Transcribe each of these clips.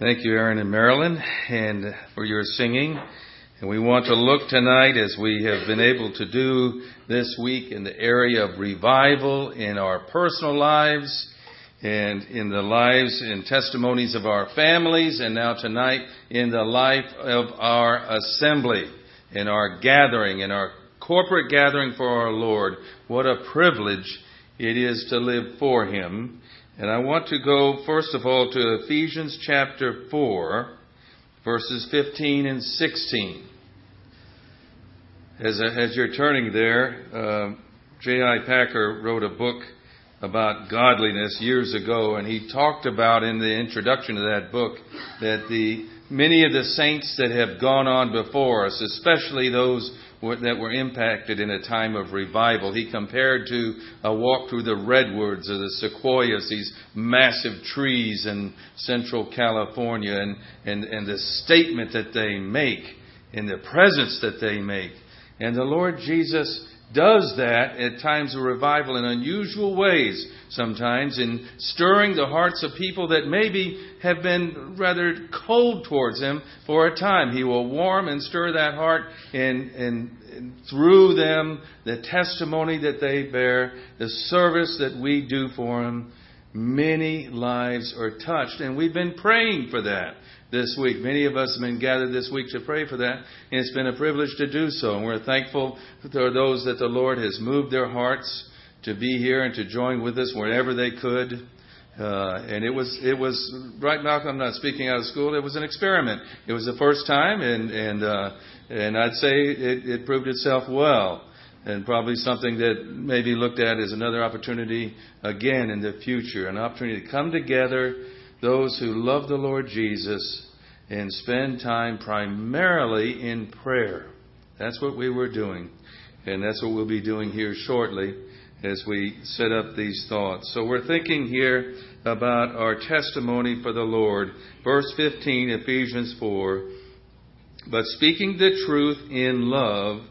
Thank you, Aaron and Marilyn, and for your singing. And we want to look tonight, as we have been able to do this week, in the area of revival in our personal lives and in the lives and testimonies of our families, and now tonight in the life of our assembly, in our gathering, in our corporate gathering for our Lord. What a privilege it is to live for Him. And I want to go, first of all, to Ephesians chapter 4, verses 15 and 16. As, as you're turning there, uh, J.I. Packer wrote a book about godliness years ago, and he talked about in the introduction to that book that the many of the saints that have gone on before us, especially those that were impacted in a time of revival. He compared to a walk through the redwoods or the sequoias, these massive trees in central California, and, and, and the statement that they make, and the presence that they make. And the Lord Jesus does that at times of revival in unusual ways, sometimes in stirring the hearts of people that maybe have been rather cold towards Him for a time. He will warm and stir that heart, and, and, and through them, the testimony that they bear, the service that we do for Him, many lives are touched. And we've been praying for that this week. Many of us have been gathered this week to pray for that, and it's been a privilege to do so. And we're thankful for those that the Lord has moved their hearts to be here and to join with us wherever they could. Uh, and it was it was right, Malcolm. I'm not speaking out of school. It was an experiment. It was the first time, and and uh, and I'd say it, it proved itself well, and probably something that may be looked at as another opportunity again in the future, an opportunity to come together those who love the Lord Jesus and spend time primarily in prayer. That's what we were doing. And that's what we'll be doing here shortly as we set up these thoughts. So we're thinking here about our testimony for the Lord. Verse 15, Ephesians 4. But speaking the truth in love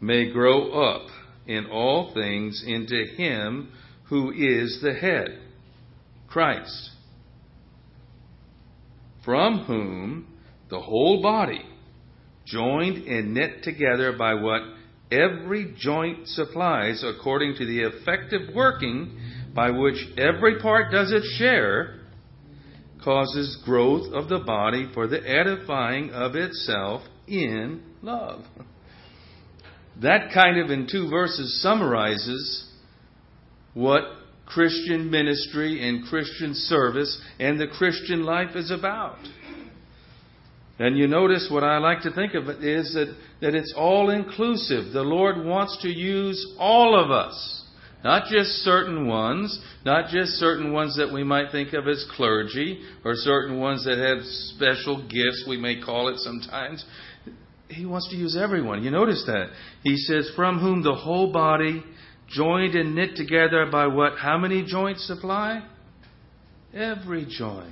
may grow up in all things into Him who is the head, Christ from whom the whole body, joined and knit together by what every joint supplies, according to the effective working by which every part does its share, causes growth of the body for the edifying of itself in love. That kind of, in two verses, summarizes what Christian ministry and Christian service and the Christian life is about. And you notice what I like to think of it is that, that it's all inclusive. The Lord wants to use all of us. Not just certain ones, not just certain ones that we might think of as clergy, or certain ones that have special gifts, we may call it sometimes. He wants to use everyone. You notice that. He says, From whom the whole body, joined and knit together by what? How many joints supply? Every joint.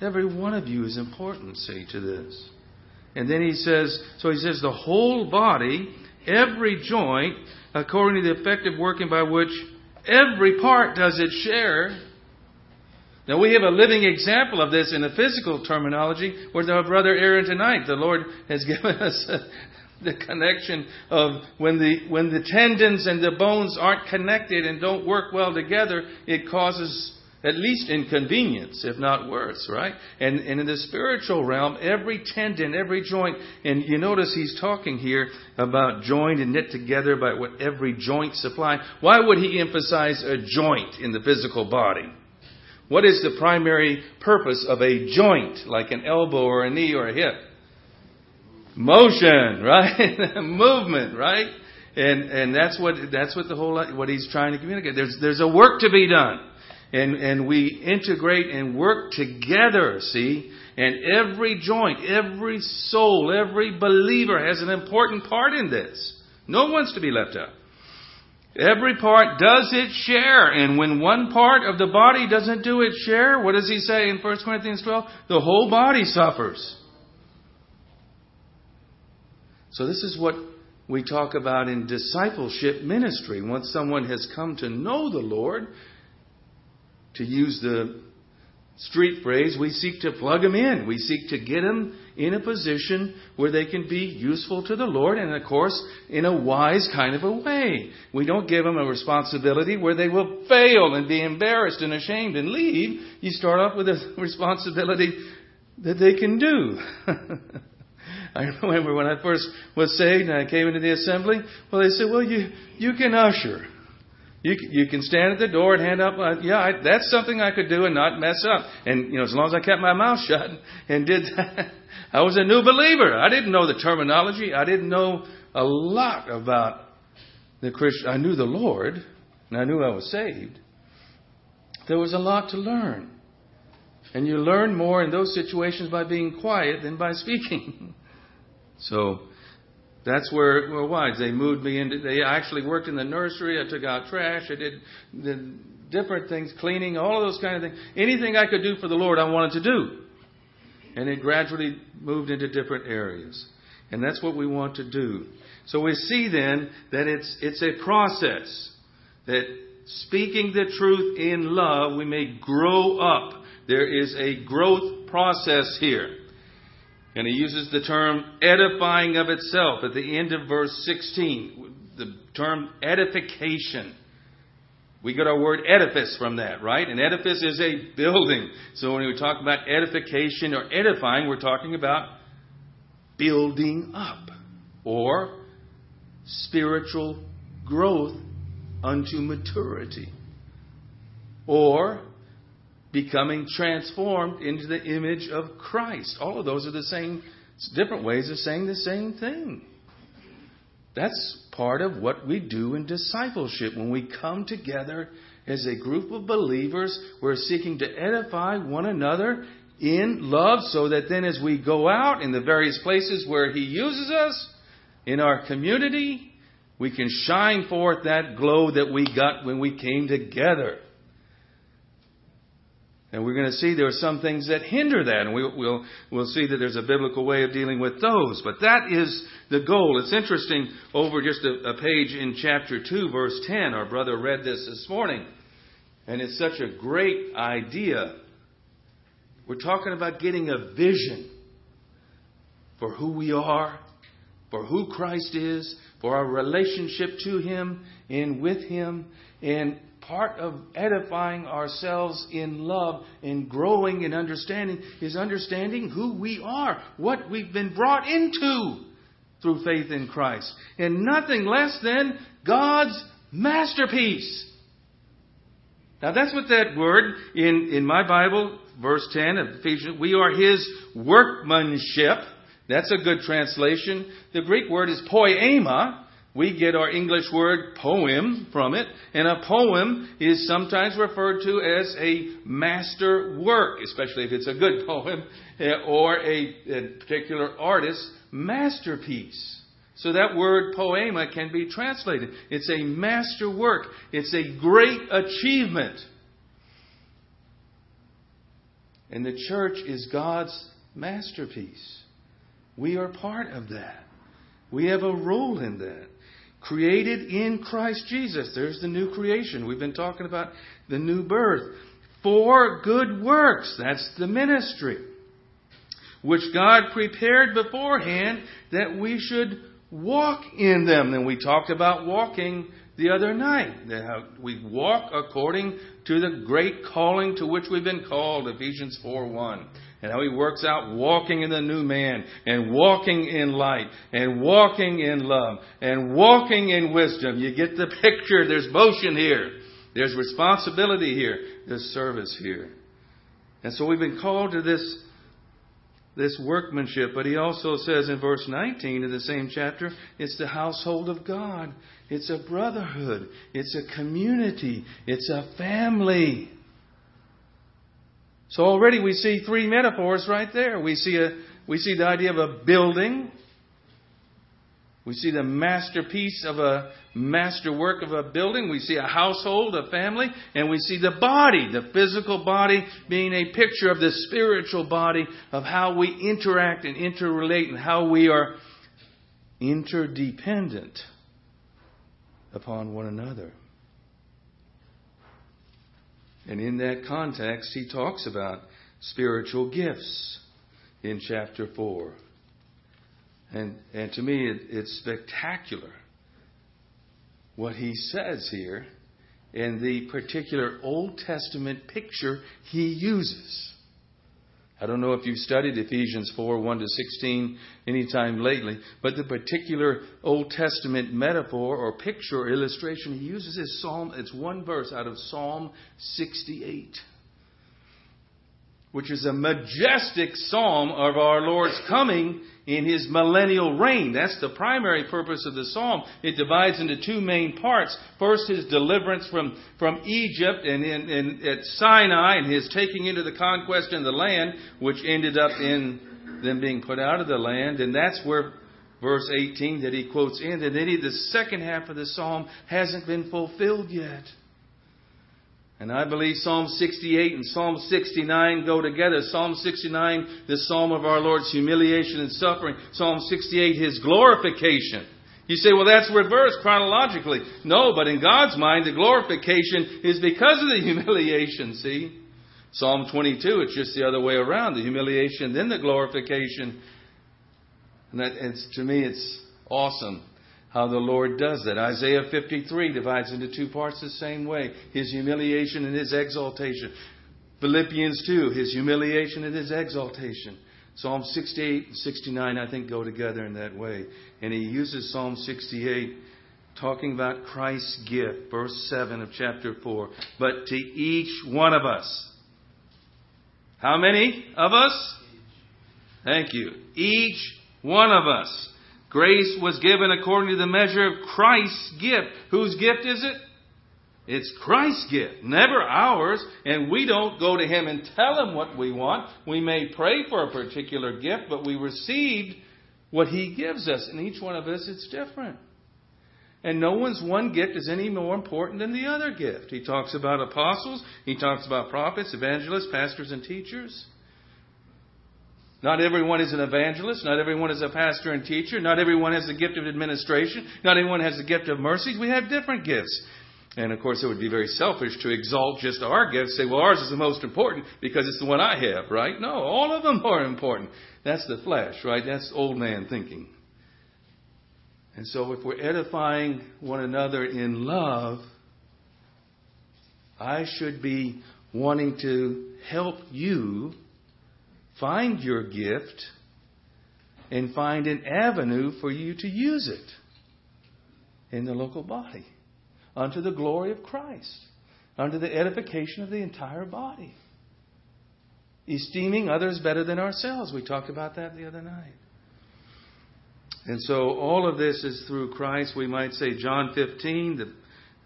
Every one of you is important, see, to this. And then he says, so he says, the whole body, every joint, according to the effective working by which every part does its share. Now we have a living example of this in the physical terminology with our brother Aaron tonight. The Lord has given us the connection of when the when the tendons and the bones aren't connected and don't work well together, it causes at least inconvenience, if not worse, right? And, and in the spiritual realm, every tendon, every joint, and you notice he's talking here about joined and knit together by what every joint supply. Why would he emphasize a joint in the physical body? What is the primary purpose of a joint, like an elbow or a knee or a hip? Motion, right? Movement, right? And and that's what that's what the whole what he's trying to communicate. There's there's a work to be done. And and we integrate and work together, see? And every joint, every soul, every believer has an important part in this. No one's to be left out. Every part does its share. And when one part of the body doesn't do its share, what does he say in 1 Corinthians 12? The whole body suffers. So, this is what we talk about in discipleship ministry. Once someone has come to know the Lord, to use the street phrase, we seek to plug them in. We seek to get them in a position where they can be useful to the Lord and, of course, in a wise kind of a way. We don't give them a responsibility where they will fail and be embarrassed and ashamed and leave. You start off with a responsibility that they can do. I remember when I first was saved and I came into the assembly, well, they said, well, you, you can usher. You, you can stand at the door and hand up, uh, yeah, I, that's something I could do and not mess up. And, you know, as long as I kept my mouth shut and did that, I was a new believer. I didn't know the terminology. I didn't know a lot about the Christian. I knew the Lord and I knew I was saved. There was a lot to learn. And you learn more in those situations by being quiet than by speaking. So, that's where it was. They moved me into, they actually worked in the nursery. I took out trash. I did, did different things, cleaning, all of those kind of things. Anything I could do for the Lord, I wanted to do. And it gradually moved into different areas. And that's what we want to do. So we see then that it's, it's a process that speaking the truth in love, we may grow up. There is a growth process here. And he uses the term edifying of itself at the end of verse 16. The term edification. We get our word edifice from that, right? An edifice is a building. So when we talk about edification or edifying, we're talking about building up or spiritual growth unto maturity. Or becoming transformed into the image of Christ. All of those are the same, different ways of saying the same thing. That's part of what we do in discipleship. When we come together as a group of believers, we're seeking to edify one another in love so that then as we go out in the various places where He uses us, in our community, we can shine forth that glow that we got when we came together. And we're going to see there are some things that hinder that, and we'll, we'll, we'll see that there's a biblical way of dealing with those. But that is the goal. It's interesting, over just a, a page in chapter 2, verse 10, our brother read this this morning, and it's such a great idea. We're talking about getting a vision for who we are, for who Christ is, for our relationship to Him and with Him, and part of edifying ourselves in love and growing in understanding is understanding who we are, what we've been brought into through faith in Christ, and nothing less than God's masterpiece. Now that's what that word in, in my Bible, verse 10 of Ephesians, we are his workmanship. That's a good translation. The Greek word is poema, we get our English word poem from it, and a poem is sometimes referred to as a master work, especially if it's a good poem, eh, or a, a particular artist's masterpiece. So that word poema can be translated. It's a master work. It's a great achievement. And the church is God's masterpiece. We are part of that. We have a role in that created in Christ Jesus. There's the new creation. We've been talking about the new birth. For good works. That's the ministry. Which God prepared beforehand that we should walk in them. And we talked about walking the other night. How we walk according to the great calling to which we've been called, Ephesians 4 1 and how he works out walking in the new man and walking in light and walking in love and walking in wisdom. You get the picture. There's motion here. There's responsibility here. There's service here. And so we've been called to this, this workmanship. But he also says in verse 19 of the same chapter, it's the household of God. It's a brotherhood. It's a community. It's a family. So already we see three metaphors right there. We see a we see the idea of a building. We see the masterpiece of a masterwork of a building. We see a household, a family, and we see the body, the physical body being a picture of the spiritual body of how we interact and interrelate and how we are interdependent upon one another. And in that context, he talks about spiritual gifts in chapter 4. And, and to me, it, it's spectacular what he says here in the particular Old Testament picture he uses. I don't know if you've studied Ephesians 4 1 to 16 anytime lately, but the particular Old Testament metaphor or picture or illustration he uses is Psalm, it's one verse out of Psalm 68 which is a majestic psalm of our Lord's coming in his millennial reign. That's the primary purpose of the psalm. It divides into two main parts. First, his deliverance from, from Egypt and in, in, at Sinai and his taking into the conquest in the land, which ended up in them being put out of the land. And that's where verse 18 that he quotes in. And then the second half of the psalm hasn't been fulfilled yet. And I believe Psalm 68 and Psalm 69 go together. Psalm 69, the psalm of our Lord's humiliation and suffering. Psalm 68, his glorification. You say, well, that's reversed chronologically. No, but in God's mind, the glorification is because of the humiliation, see? Psalm 22, it's just the other way around. The humiliation, then the glorification. And that, to me, it's awesome how the Lord does that. Isaiah 53 divides into two parts the same way his humiliation and his exaltation. Philippians 2, his humiliation and his exaltation. Psalm 68 and 69, I think, go together in that way. And he uses Psalm 68 talking about Christ's gift, verse 7 of chapter 4. But to each one of us. How many of us? Thank you. Each one of us Grace was given according to the measure of Christ's gift. Whose gift is it? It's Christ's gift, never ours. And we don't go to Him and tell Him what we want. We may pray for a particular gift, but we received what He gives us. And each one of us, it's different. And no one's one gift is any more important than the other gift. He talks about apostles, he talks about prophets, evangelists, pastors, and teachers. Not everyone is an evangelist. Not everyone is a pastor and teacher. Not everyone has the gift of administration. Not everyone has the gift of mercy. We have different gifts. And of course, it would be very selfish to exalt just our gifts, say, well, ours is the most important because it's the one I have, right? No, all of them are important. That's the flesh, right? That's old man thinking. And so if we're edifying one another in love, I should be wanting to help you Find your gift and find an avenue for you to use it in the local body unto the glory of Christ, unto the edification of the entire body. Esteeming others better than ourselves. We talked about that the other night. And so all of this is through Christ. We might say John 15, the,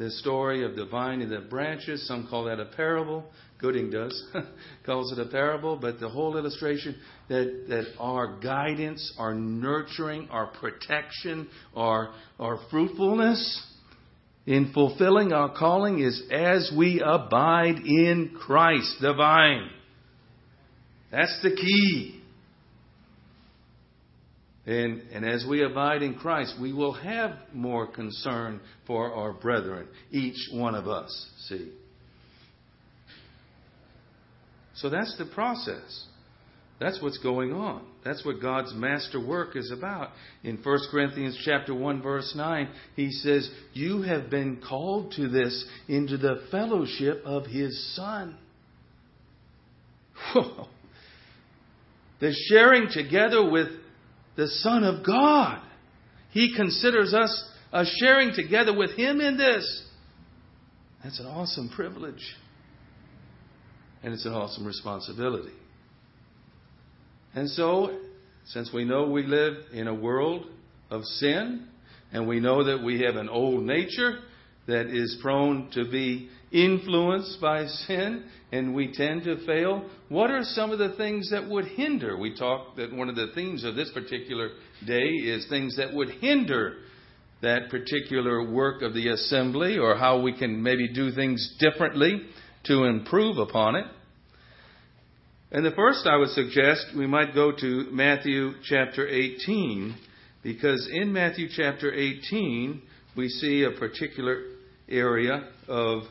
the story of the vine and the branches. Some call that a parable. Gooding does, calls it a parable, but the whole illustration that, that our guidance, our nurturing, our protection, our, our fruitfulness in fulfilling our calling is as we abide in Christ, the vine. That's the key. And, and as we abide in Christ, we will have more concern for our brethren, each one of us. See? So that's the process. That's what's going on. That's what God's master work is about. In 1 Corinthians chapter 1 verse 9, he says, "You have been called to this into the fellowship of his son." Whoa. The sharing together with the son of God. He considers us a sharing together with him in this. That's an awesome privilege and it's an awesome responsibility. And so, since we know we live in a world of sin, and we know that we have an old nature that is prone to be influenced by sin, and we tend to fail, what are some of the things that would hinder? We talked that one of the themes of this particular day is things that would hinder that particular work of the assembly or how we can maybe do things differently to improve upon it. And the first I would suggest we might go to Matthew chapter 18, because in Matthew chapter 18, we see a particular area of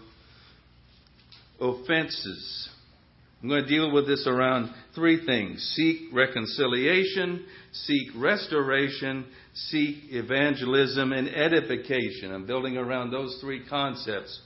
offenses. I'm going to deal with this around three things seek reconciliation, seek restoration, seek evangelism, and edification. I'm building around those three concepts.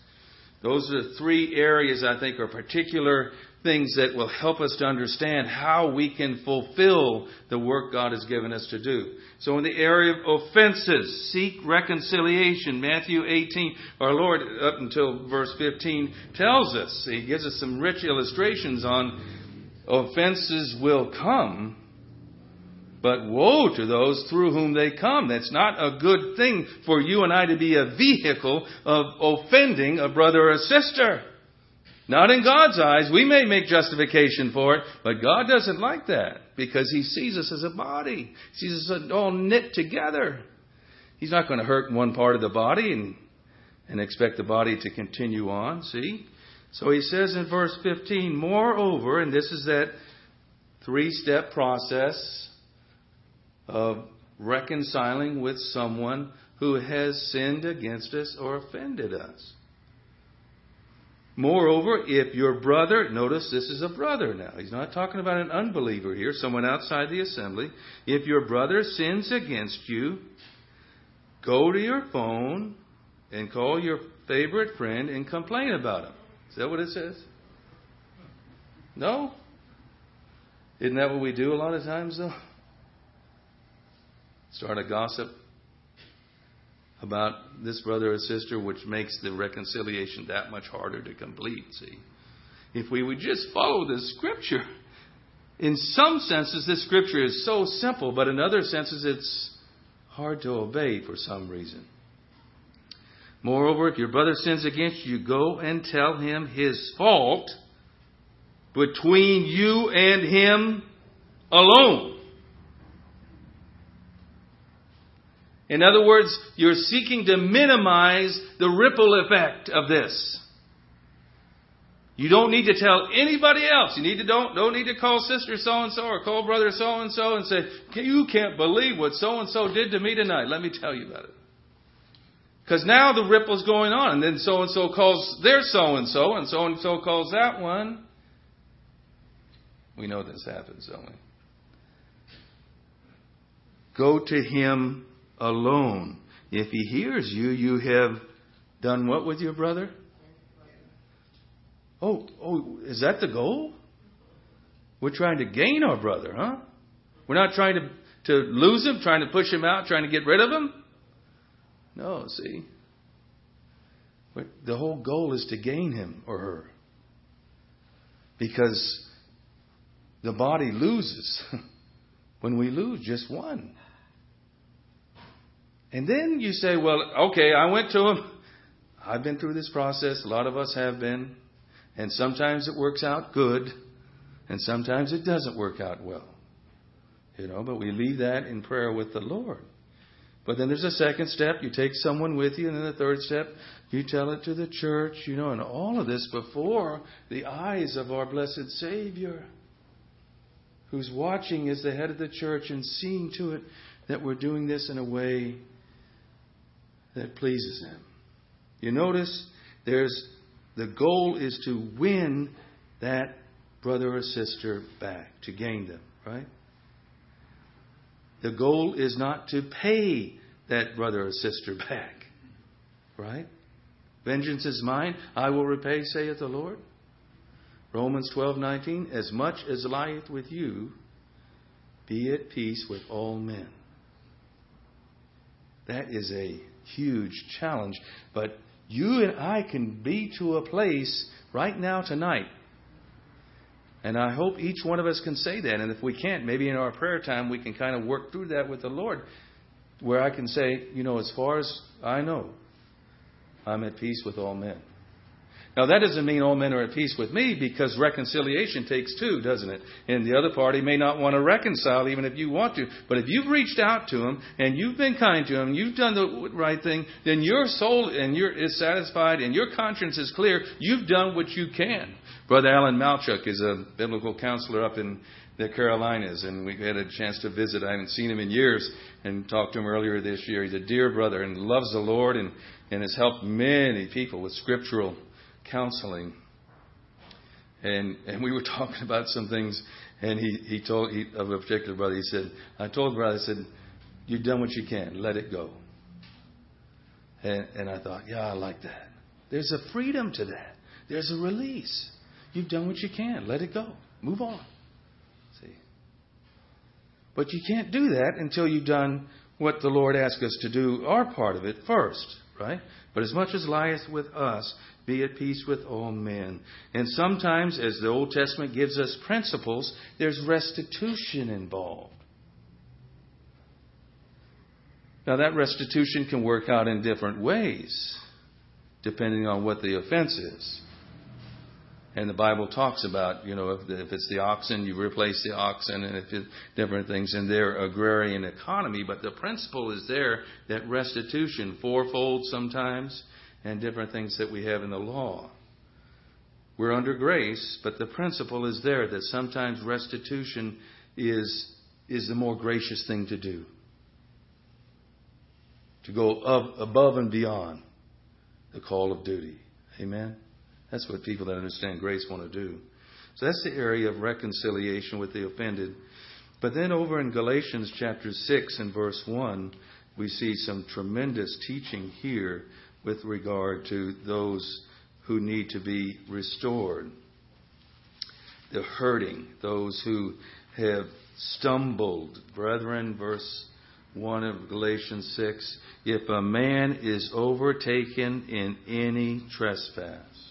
Those are three areas I think are particular things that will help us to understand how we can fulfill the work God has given us to do. So in the area of offenses, seek reconciliation. Matthew 18, our Lord, up until verse 15, tells us, He gives us some rich illustrations on offenses will come, but woe to those through whom they come. That's not a good thing for you and I to be a vehicle of offending a brother or a sister. Not in God's eyes. We may make justification for it, but God doesn't like that because He sees us as a body. He sees us all knit together. He's not going to hurt one part of the body and, and expect the body to continue on, see? So he says in verse 15, moreover, and this is that three step process of reconciling with someone who has sinned against us or offended us. Moreover, if your brother, notice this is a brother now. He's not talking about an unbeliever here, someone outside the assembly. If your brother sins against you, go to your phone and call your favorite friend and complain about him. Is that what it says? No? Isn't that what we do a lot of times, though? Start a gossip about this brother or sister, which makes the reconciliation that much harder to complete. See, if we would just follow the scripture, in some senses, this scripture is so simple, but in other senses, it's hard to obey for some reason. Moreover, if your brother sins against you, go and tell him his fault between you and him alone. In other words, you're seeking to minimize the ripple effect of this. You don't need to tell anybody else. You need to don't don't need to call sister so and so or call brother so and so and say, "You can't believe what so and so did to me tonight." Let me tell you about it. Because now the ripple's going on, and then so and so calls their so and so, and so and so calls that one. We know this happens, don't we? Go to him alone. If he hears you, you have done what with your brother? Oh, oh, is that the goal? We're trying to gain our brother, huh? We're not trying to, to lose him, trying to push him out, trying to get rid of him. No, see. The whole goal is to gain him or her. Because the body loses when we lose just one. And then you say, well, okay, I went to him. I've been through this process. A lot of us have been. And sometimes it works out good, and sometimes it doesn't work out well. You know, but we leave that in prayer with the Lord. But then there's a second step. You take someone with you, and then the third step, you tell it to the church, you know, and all of this before the eyes of our blessed Savior, who's watching as the head of the church and seeing to it that we're doing this in a way that pleases Him. You notice there's the goal is to win that brother or sister back, to gain them, right? The goal is not to pay that brother or sister back, right? Vengeance is mine, I will repay, saith the Lord. Romans 12:19 As much as lieth with you, be at peace with all men. That is a huge challenge. But you and I can be to a place right now tonight. And I hope each one of us can say that. And if we can't, maybe in our prayer time we can kind of work through that with the Lord. Where I can say, you know, as far as I know, I'm at peace with all men. Now, that doesn't mean all men are at peace with me because reconciliation takes two, doesn't it? And the other party may not want to reconcile even if you want to. But if you've reached out to them and you've been kind to them, you've done the right thing, then your soul and your, is satisfied and your conscience is clear. You've done what you can. Brother Alan Malchuk is a biblical counselor up in the Carolinas, and we had a chance to visit. I haven't seen him in years, and talked to him earlier this year. He's a dear brother and loves the Lord, and, and has helped many people with scriptural counseling. and and we were talking about some things, and he he told he, of a particular brother. He said, "I told the brother, I said, you've done what you can. Let it go." And and I thought, yeah, I like that. There's a freedom to that. There's a release. You've done what you can. Let it go. Move on. See. But you can't do that until you've done what the Lord asks us to do, our part of it first, right? But as much as lieth with us, be at peace with all men. And sometimes, as the Old Testament gives us principles, there's restitution involved. Now, that restitution can work out in different ways, depending on what the offense is. And the Bible talks about, you know, if, if it's the oxen, you replace the oxen, and if it's different things in their agrarian economy. But the principle is there that restitution, fourfold sometimes, and different things that we have in the law. We're under grace, but the principle is there that sometimes restitution is, is the more gracious thing to do. To go up, above and beyond the call of duty. Amen? That's what people that understand grace want to do. So that's the area of reconciliation with the offended. But then over in Galatians chapter 6 and verse 1, we see some tremendous teaching here with regard to those who need to be restored. The hurting, those who have stumbled. Brethren, verse 1 of Galatians 6 if a man is overtaken in any trespass.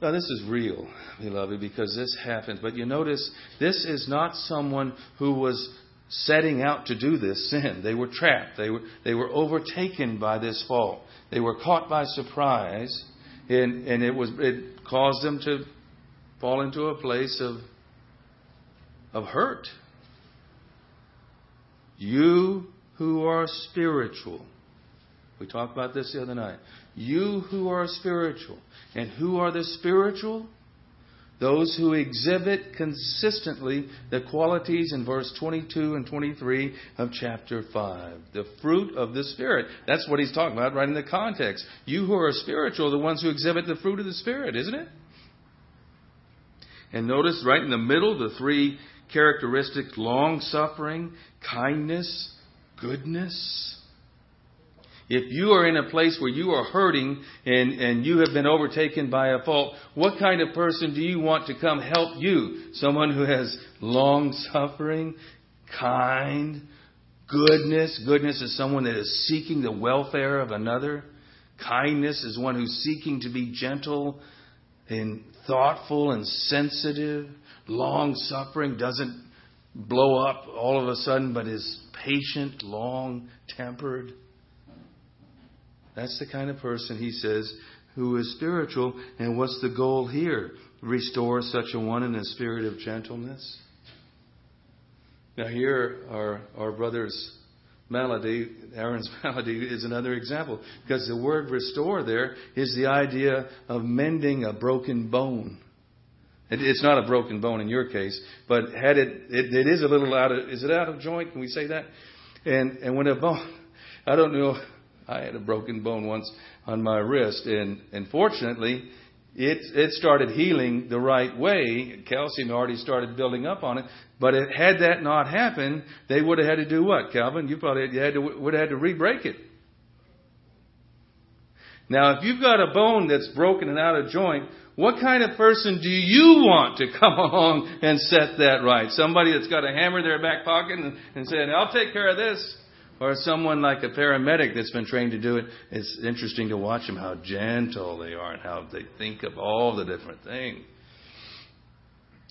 Now, this is real, beloved, because this happens. But you notice, this is not someone who was setting out to do this sin. They were trapped. They were, they were overtaken by this fault. They were caught by surprise, and, and it, was, it caused them to fall into a place of, of hurt. You who are spiritual. We talked about this the other night. You who are spiritual. And who are the spiritual? Those who exhibit consistently the qualities in verse 22 and 23 of chapter 5. The fruit of the Spirit. That's what he's talking about right in the context. You who are spiritual are the ones who exhibit the fruit of the Spirit, isn't it? And notice right in the middle the three characteristics long suffering, kindness, goodness. If you are in a place where you are hurting and, and you have been overtaken by a fault, what kind of person do you want to come help you? Someone who has long suffering, kind, goodness. Goodness is someone that is seeking the welfare of another. Kindness is one who's seeking to be gentle and thoughtful and sensitive. Long suffering doesn't blow up all of a sudden, but is patient, long tempered. That's the kind of person, he says, who is spiritual. And what's the goal here? Restore such a one in a spirit of gentleness. Now, here, our, our brother's malady, Aaron's malady, is another example. Because the word restore there is the idea of mending a broken bone. It, it's not a broken bone in your case, but had it, it, it is a little out of, is it out of joint? Can we say that? And, and when a bone, I don't know I had a broken bone once on my wrist, and, and fortunately, it, it started healing the right way. Calcium already started building up on it. But it, had that not happened, they would have had to do what, Calvin? You probably you had to, would have had to re-break it. Now, if you've got a bone that's broken and out of joint, what kind of person do you want to come along and set that right? Somebody that's got a hammer in their back pocket and, and saying, I'll take care of this. Or someone like a paramedic that's been trained to do it. It's interesting to watch them, how gentle they are and how they think of all the different things.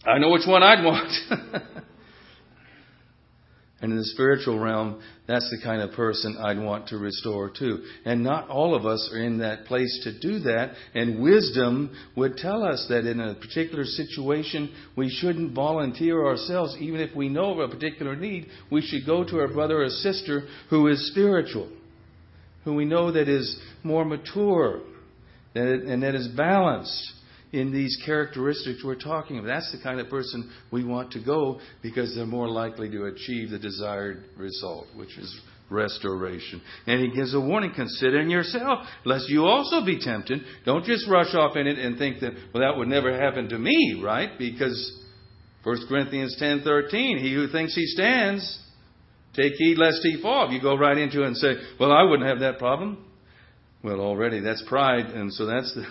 I know which one I'd want. And in the spiritual realm, that's the kind of person I'd want to restore to. And not all of us are in that place to do that. And wisdom would tell us that in a particular situation, we shouldn't volunteer ourselves, even if we know of a particular need. We should go to our brother or sister who is spiritual, who we know that is more mature, and that is balanced in these characteristics we're talking about. That's the kind of person we want to go because they're more likely to achieve the desired result, which is restoration. And he gives a warning consider yourself, lest you also be tempted. Don't just rush off in it and think that, well, that would never happen to me, right? Because 1 Corinthians 10:13, he who thinks he stands, take heed lest he fall. If you go right into it and say, well, I wouldn't have that problem. Well, already that's pride, and so that's the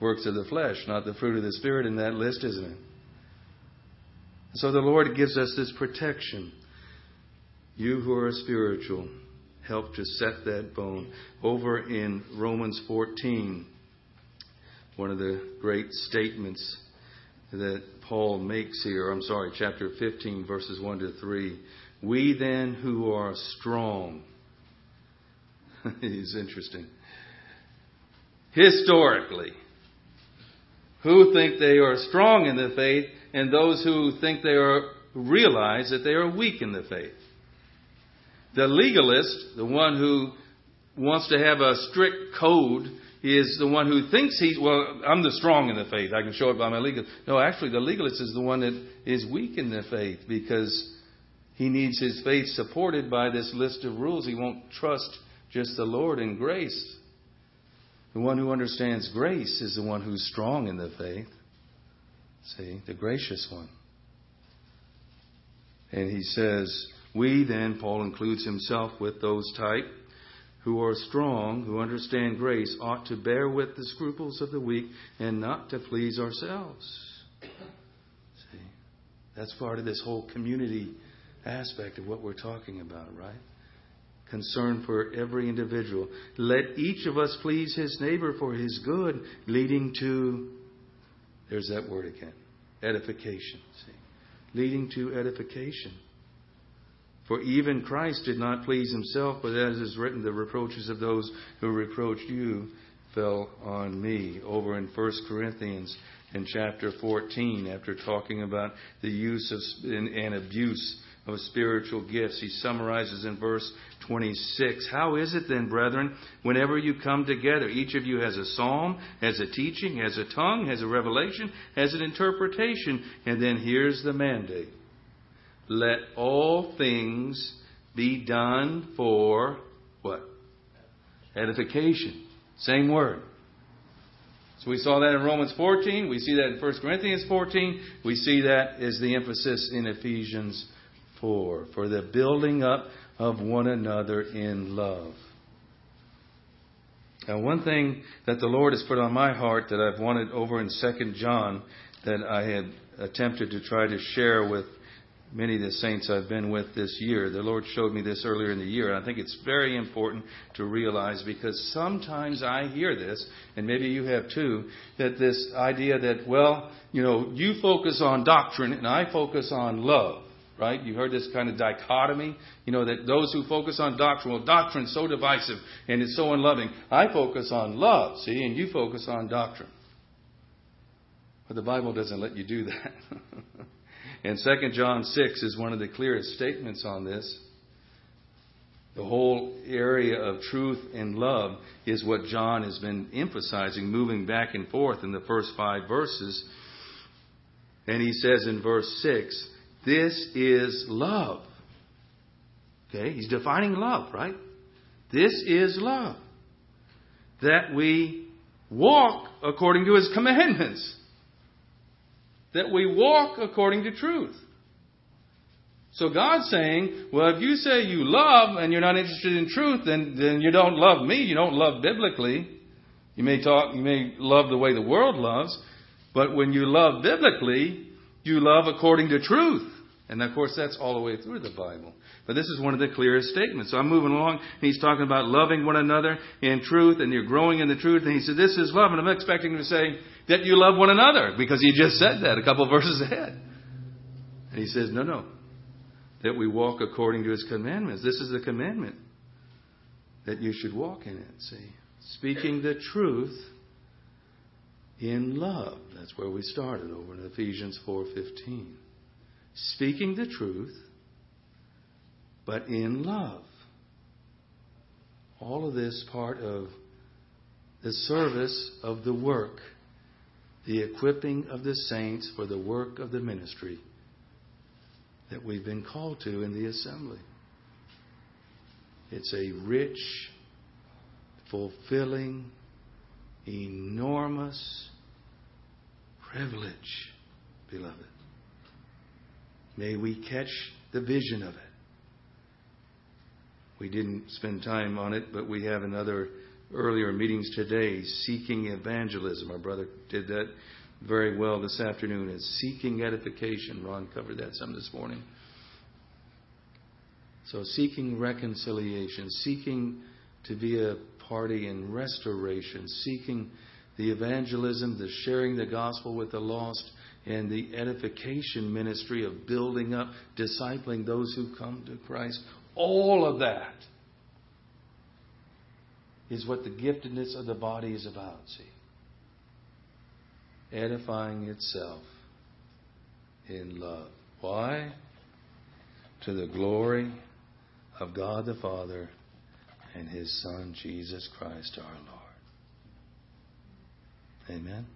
works of the flesh, not the fruit of the Spirit in that list, isn't it? So the Lord gives us this protection. You who are spiritual, help to set that bone. Over in Romans 14, one of the great statements that Paul makes here, I'm sorry, chapter 15, verses 1 to 3. We then who are strong, it's interesting. Historically, who think they are strong in the faith, and those who think they are realize that they are weak in the faith. The legalist, the one who wants to have a strict code, is the one who thinks he's, well, I'm the strong in the faith. I can show it by my legal. No, actually, the legalist is the one that is weak in the faith because he needs his faith supported by this list of rules. He won't trust just the Lord in grace. The one who understands grace is the one who's strong in the faith. See, the gracious one. And he says, We then, Paul includes himself with those type who are strong, who understand grace, ought to bear with the scruples of the weak and not to please ourselves. See, that's part of this whole community aspect of what we're talking about, right? Concern for every individual. Let each of us please his neighbor for his good, leading to, there's that word again, edification. See? Leading to edification. For even Christ did not please himself, but as is written, the reproaches of those who reproached you fell on me. Over in 1 Corinthians in chapter 14, after talking about the use of and abuse of spiritual gifts. He summarizes in verse 26. How is it then, brethren, whenever you come together, each of you has a psalm, has a teaching, has a tongue, has a revelation, has an interpretation, and then here's the mandate. Let all things be done for what? Edification. Same word. So we saw that in Romans 14. We see that in 1 Corinthians 14. We see that as the emphasis in Ephesians for, for the building up of one another in love. Now, one thing that the Lord has put on my heart that I've wanted over in Second John that I had attempted to try to share with many of the saints I've been with this year. The Lord showed me this earlier in the year. And I think it's very important to realize because sometimes I hear this, and maybe you have too, that this idea that, well, you know, you focus on doctrine and I focus on love right? You heard this kind of dichotomy. You know, that those who focus on doctrine, well, doctrine's so divisive and it's so unloving. I focus on love, see, and you focus on doctrine. But the Bible doesn't let you do that. and 2 John 6 is one of the clearest statements on this. The whole area of truth and love is what John has been emphasizing, moving back and forth in the first five verses. And he says in verse 6 this is love. Okay, he's defining love, right? This is love. That we walk according to his commandments. That we walk according to truth. So God's saying, well, if you say you love and you're not interested in truth, then, then you don't love me. You don't love biblically. You may talk, you may love the way the world loves, but when you love biblically, you love according to truth. And of course, that's all the way through the Bible. But this is one of the clearest statements. So I'm moving along, and he's talking about loving one another in truth, and you're growing in the truth. And he said, This is love. And I'm expecting him to say that you love one another, because he just said that a couple verses ahead. And he says, No, no. That we walk according to his commandments. This is the commandment that you should walk in it. See? Speaking the truth in love. That's where we started over in Ephesians 4:15 speaking the truth, but in love. All of this part of the service of the work, the equipping of the saints for the work of the ministry that we've been called to in the assembly. It's a rich, fulfilling, enormous privilege, beloved. May we catch the vision of it. We didn't spend time on it, but we have in other earlier meetings today seeking evangelism. Our brother did that very well this afternoon. And seeking edification. Ron covered that some this morning. So seeking reconciliation, seeking to be a party in restoration, seeking the evangelism, the sharing the gospel with the lost, and the edification ministry of building up, discipling those who come to Christ. All of that is what the giftedness of the body is about, see. Edifying itself in love. Why? To the glory of God the Father and His Son, Jesus Christ our Lord. Amen.